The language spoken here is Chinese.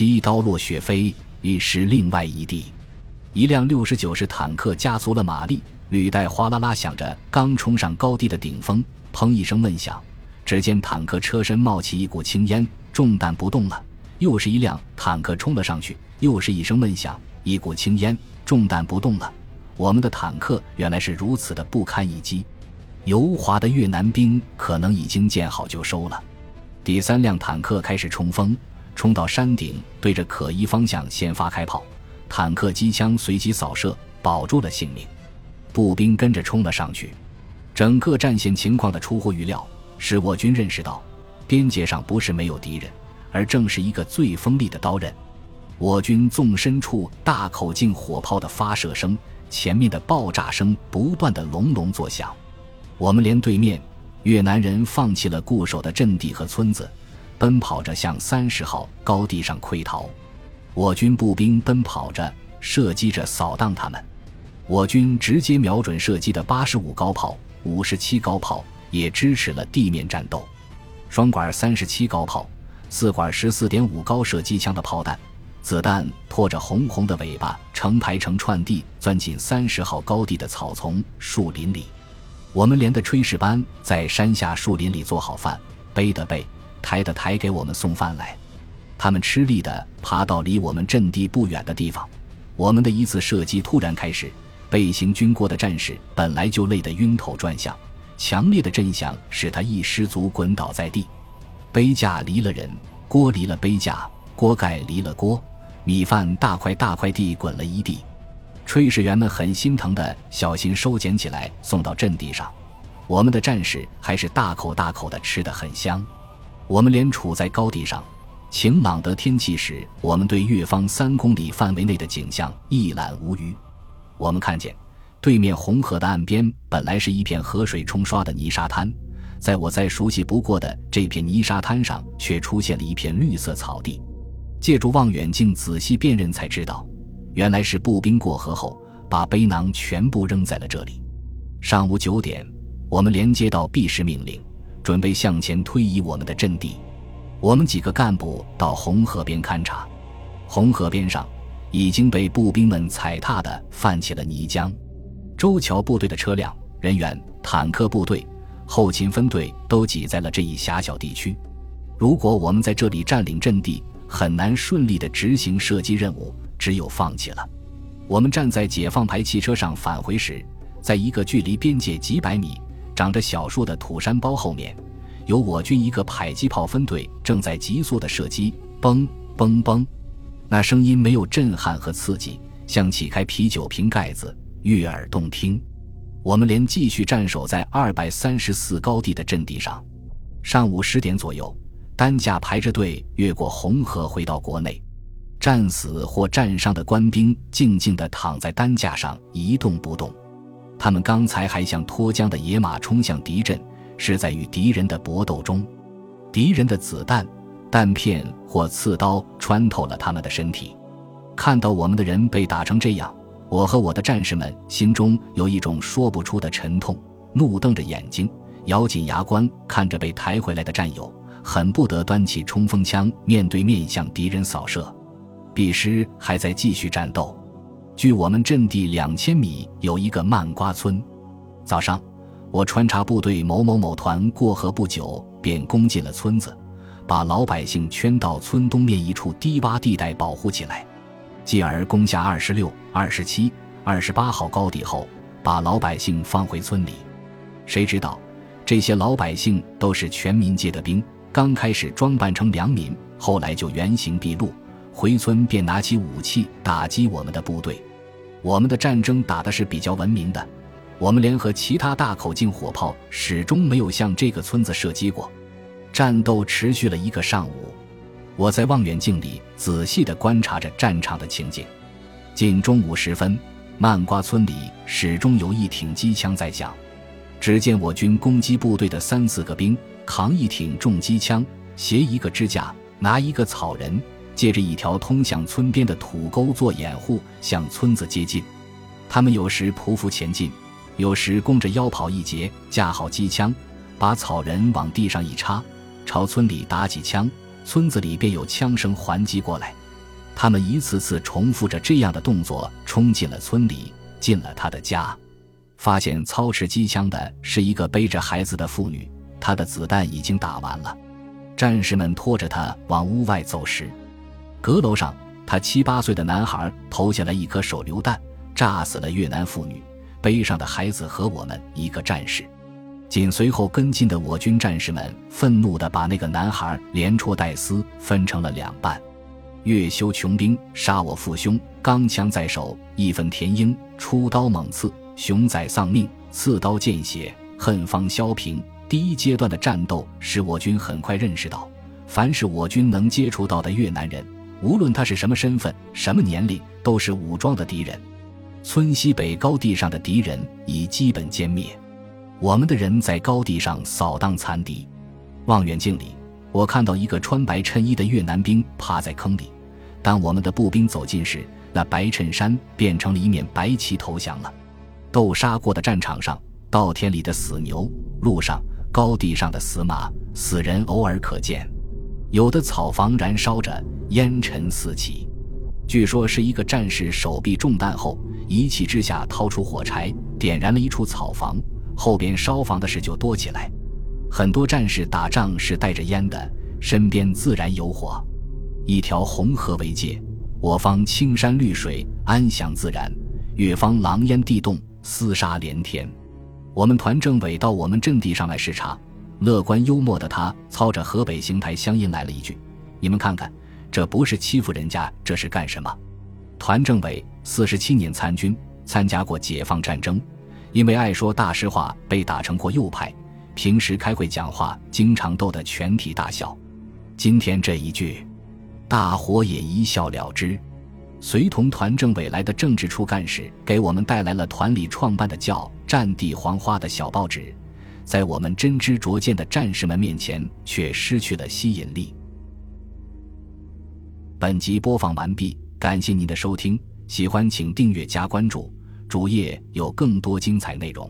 其刀落雪飞，已是另外一地。一辆六十九式坦克加足了马力，履带哗啦啦响着，刚冲上高地的顶峰，砰一声闷响，只见坦克车身冒起一股青烟，中弹不动了。又是一辆坦克冲了上去，又是一声闷响，一股青烟，中弹不动了。我们的坦克原来是如此的不堪一击，油滑的越南兵可能已经见好就收了。第三辆坦克开始冲锋，冲到山顶，对着可疑方向先发开炮，坦克机枪随即扫射，保住了性命。步兵跟着冲了上去。整个战线情况的出乎预料，使我军认识到，边界上不是没有敌人，而正是一个最锋利的刀刃。我军纵深处大口径火炮的发射声。前面的爆炸声不断的隆隆作响，我们连对面越南人放弃了固守的阵地和村子，奔跑着向三十号高地上溃逃。我军步兵奔跑着，射击着扫荡他们。我军直接瞄准射击的八十五高炮、五十七高炮，也支持了地面战斗。双管三十七高炮、四管十四点五高射机枪的炮弹。子弹拖着红红的尾巴，成排成串地钻进三十号高地的草丛、树林里。我们连的炊事班在山下树林里做好饭，背的背，抬的抬，给我们送饭来。他们吃力地爬到离我们阵地不远的地方。我们的一次射击突然开始，背行军过的战士本来就累得晕头转向，强烈的震响使他一失足滚倒在地，杯架离了人，锅离了杯架，锅盖离了锅。米饭大块大块地滚了一地，炊事员们很心疼的小心收捡起来送到阵地上。我们的战士还是大口大口的吃得很香。我们连处在高地上，晴朗的天气时，我们对越方三公里范围内的景象一览无余。我们看见对面红河的岸边本来是一片河水冲刷的泥沙滩，在我再熟悉不过的这片泥沙滩上，却出现了一片绿色草地。借助望远镜仔细辨认，才知道，原来是步兵过河后把背囊全部扔在了这里。上午九点，我们连接到 B 市命令，准备向前推移我们的阵地。我们几个干部到红河边勘察，红河边上已经被步兵们踩踏的泛起了泥浆。周桥部队的车辆、人员、坦克部队、后勤分队都挤在了这一狭小地区。如果我们在这里占领阵地，很难顺利地执行射击任务，只有放弃了。我们站在解放牌汽车上返回时，在一个距离边界几百米、长着小树的土山包后面，有我军一个迫击炮分队正在急速的射击，嘣嘣嘣，那声音没有震撼和刺激，像起开啤酒瓶盖子，悦耳动听。我们连继续站守在二百三十四高地的阵地上。上午十点左右。担架排着队越过红河回到国内，战死或战伤的官兵静静地躺在担架上一动不动。他们刚才还像脱缰的野马冲向敌阵，是在与敌人的搏斗中。敌人的子弹、弹片或刺刀穿透了他们的身体。看到我们的人被打成这样，我和我的战士们心中有一种说不出的沉痛，怒瞪着眼睛，咬紧牙关看着被抬回来的战友。很不得端起冲锋枪，面对面向敌人扫射。彼时还在继续战斗。距我们阵地两千米有一个曼瓜村。早上，我穿插部队某某某团过河不久，便攻进了村子，把老百姓圈到村东面一处低洼地带保护起来。继而攻下二十六、二十七、二十八号高地后，把老百姓放回村里。谁知道，这些老百姓都是全民界的兵。刚开始装扮成良民，后来就原形毕露，回村便拿起武器打击我们的部队。我们的战争打的是比较文明的，我们联合其他大口径火炮始终没有向这个村子射击过。战斗持续了一个上午，我在望远镜里仔细地观察着战场的情景。近中午时分，曼瓜村里始终有一挺机枪在响。只见我军攻击部队的三四个兵。扛一挺重机枪，携一个支架，拿一个草人，借着一条通向村边的土沟做掩护，向村子接近。他们有时匍匐前进，有时弓着腰跑一截，架好机枪，把草人往地上一插，朝村里打几枪，村子里便有枪声还击过来。他们一次次重复着这样的动作，冲进了村里，进了他的家，发现操持机枪的是一个背着孩子的妇女，她的子弹已经打完了。战士们拖着他往屋外走时，阁楼上，他七八岁的男孩投下了一颗手榴弹，炸死了越南妇女背上的孩子和我们一个战士。紧随后跟进的我军战士们愤怒地把那个男孩连戳带撕，分成了两半。越修穷兵，杀我父兄，钢枪在手，义愤填膺，出刀猛刺，熊仔丧命，刺刀见血，恨方消平。第一阶段的战斗使我军很快认识到，凡是我军能接触到的越南人，无论他是什么身份、什么年龄，都是武装的敌人。村西北高地上的敌人已基本歼灭。我们的人在高地上扫荡残敌，望远镜里，我看到一个穿白衬衣的越南兵趴在坑里。当我们的步兵走近时，那白衬衫变成了一面白旗投降了。斗杀过的战场上，稻田里的死牛，路上、高地上的死马、死人偶尔可见。有的草房燃烧着，烟尘四起。据说是一个战士手臂中弹后，一气之下掏出火柴，点燃了一处草房。后边烧房的事就多起来，很多战士打仗是带着烟的，身边自然有火。一条红河为界，我方青山绿水，安详自然；越方狼烟地动，厮杀连天。我们团政委到我们阵地上来视察，乐观幽默的他操着河北邢台乡音来了一句：“你们看看，这不是欺负人家，这是干什么？”团政委四十七年参军，参加过解放战争。因为爱说大实话，被打成过右派。平时开会讲话，经常逗得全体大笑。今天这一句，大伙也一笑了之。随同团政委来的政治处干事，给我们带来了团里创办的叫《战地黄花》的小报纸，在我们真知灼见的战士们面前，却失去了吸引力。本集播放完毕，感谢您的收听，喜欢请订阅加关注。主页有更多精彩内容。